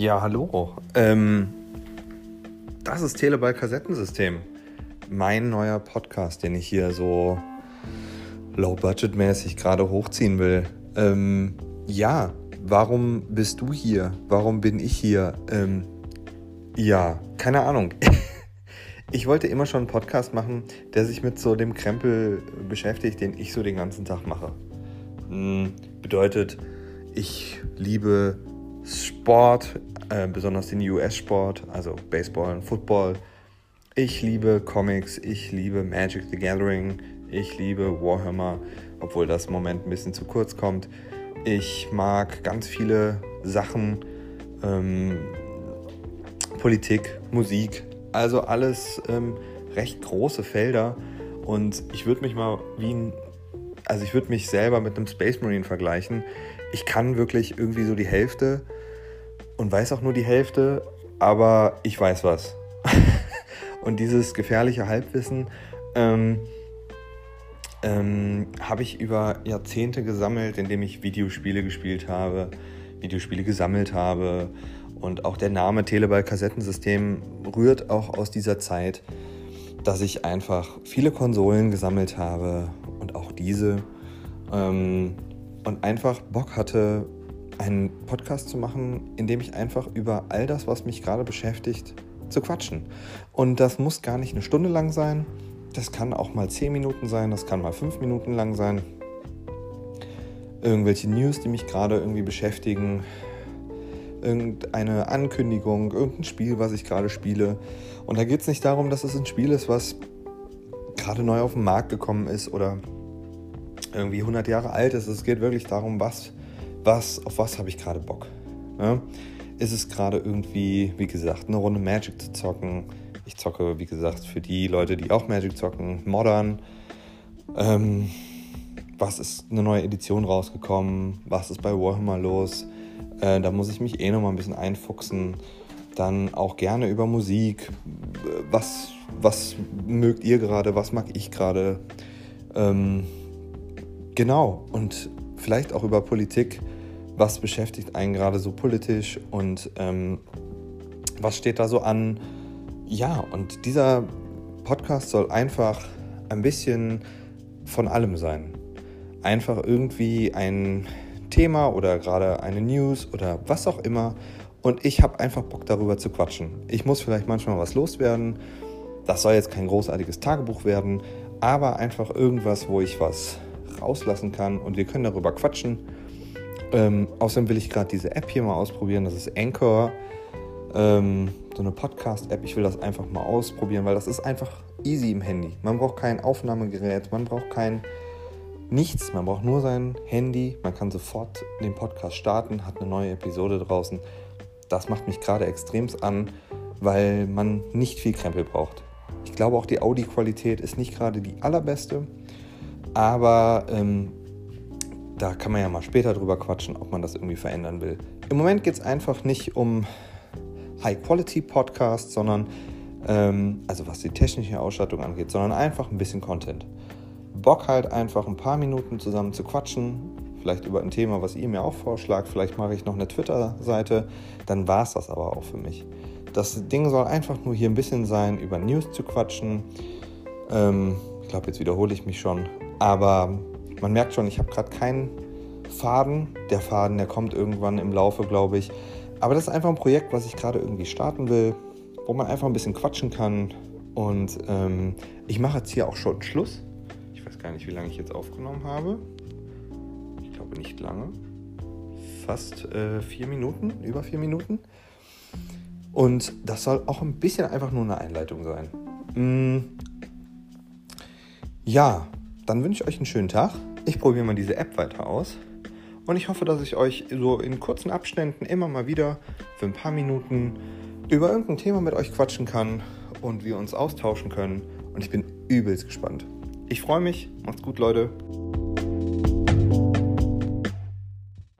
Ja, hallo. Ähm, das ist Teleball Kassettensystem. Mein neuer Podcast, den ich hier so low-budget-mäßig gerade hochziehen will. Ähm, ja, warum bist du hier? Warum bin ich hier? Ähm, ja, keine Ahnung. Ich wollte immer schon einen Podcast machen, der sich mit so dem Krempel beschäftigt, den ich so den ganzen Tag mache. Hm, bedeutet, ich liebe Sport, äh, besonders den US-Sport, also Baseball und Football. Ich liebe Comics, ich liebe Magic the Gathering, ich liebe Warhammer, obwohl das im Moment ein bisschen zu kurz kommt. Ich mag ganz viele Sachen, ähm, Politik, Musik, also alles ähm, recht große Felder. Und ich würde mich mal wie ein, also ich würde mich selber mit einem Space Marine vergleichen. Ich kann wirklich irgendwie so die Hälfte und weiß auch nur die Hälfte, aber ich weiß was. und dieses gefährliche Halbwissen ähm, ähm, habe ich über Jahrzehnte gesammelt, indem ich Videospiele gespielt habe, Videospiele gesammelt habe. Und auch der Name Teleball-Kassettensystem rührt auch aus dieser Zeit, dass ich einfach viele Konsolen gesammelt habe und auch diese. Ähm, und einfach Bock hatte, einen Podcast zu machen, in dem ich einfach über all das, was mich gerade beschäftigt, zu quatschen. Und das muss gar nicht eine Stunde lang sein. Das kann auch mal zehn Minuten sein, das kann mal fünf Minuten lang sein. Irgendwelche News, die mich gerade irgendwie beschäftigen. Irgendeine Ankündigung, irgendein Spiel, was ich gerade spiele. Und da geht es nicht darum, dass es ein Spiel ist, was gerade neu auf den Markt gekommen ist oder irgendwie 100 Jahre alt ist. Es geht wirklich darum, was was, auf was habe ich gerade Bock? Ja? Ist es gerade irgendwie, wie gesagt, eine Runde Magic zu zocken? Ich zocke, wie gesagt, für die Leute, die auch Magic zocken, Modern. Ähm, was ist eine neue Edition rausgekommen? Was ist bei Warhammer los? Äh, da muss ich mich eh noch mal ein bisschen einfuchsen. Dann auch gerne über Musik. Was, was mögt ihr gerade? Was mag ich gerade? Ähm, genau. Und vielleicht auch über Politik. Was beschäftigt einen gerade so politisch und ähm, was steht da so an? Ja, und dieser Podcast soll einfach ein bisschen von allem sein. Einfach irgendwie ein Thema oder gerade eine News oder was auch immer. Und ich habe einfach Bock darüber zu quatschen. Ich muss vielleicht manchmal was loswerden. Das soll jetzt kein großartiges Tagebuch werden, aber einfach irgendwas, wo ich was rauslassen kann und wir können darüber quatschen. Ähm, außerdem will ich gerade diese App hier mal ausprobieren. Das ist Anchor, ähm, so eine Podcast-App. Ich will das einfach mal ausprobieren, weil das ist einfach easy im Handy. Man braucht kein Aufnahmegerät, man braucht kein nichts. Man braucht nur sein Handy. Man kann sofort den Podcast starten, hat eine neue Episode draußen. Das macht mich gerade extremst an, weil man nicht viel Krempel braucht. Ich glaube auch die Audi-Qualität ist nicht gerade die allerbeste. Aber ähm, da kann man ja mal später drüber quatschen, ob man das irgendwie verändern will. Im Moment geht es einfach nicht um High-Quality-Podcasts, sondern, ähm, also was die technische Ausstattung angeht, sondern einfach ein bisschen Content. Bock halt einfach ein paar Minuten zusammen zu quatschen, vielleicht über ein Thema, was ihr mir auch vorschlagt. Vielleicht mache ich noch eine Twitter-Seite, dann war es das aber auch für mich. Das Ding soll einfach nur hier ein bisschen sein, über News zu quatschen. Ähm, ich glaube, jetzt wiederhole ich mich schon. Aber man merkt schon, ich habe gerade keinen Faden. Der Faden, der kommt irgendwann im Laufe, glaube ich. Aber das ist einfach ein Projekt, was ich gerade irgendwie starten will, wo man einfach ein bisschen quatschen kann. Und ähm, ich mache jetzt hier auch schon Schluss. Ich weiß gar nicht, wie lange ich jetzt aufgenommen habe. Ich glaube nicht lange. Fast äh, vier Minuten, über vier Minuten. Und das soll auch ein bisschen einfach nur eine Einleitung sein. Mm. Ja, dann wünsche ich euch einen schönen Tag. Ich probiere mal diese App weiter aus. Und ich hoffe, dass ich euch so in kurzen Abständen immer mal wieder für ein paar Minuten über irgendein Thema mit euch quatschen kann und wir uns austauschen können. Und ich bin übelst gespannt. Ich freue mich. Macht's gut, Leute.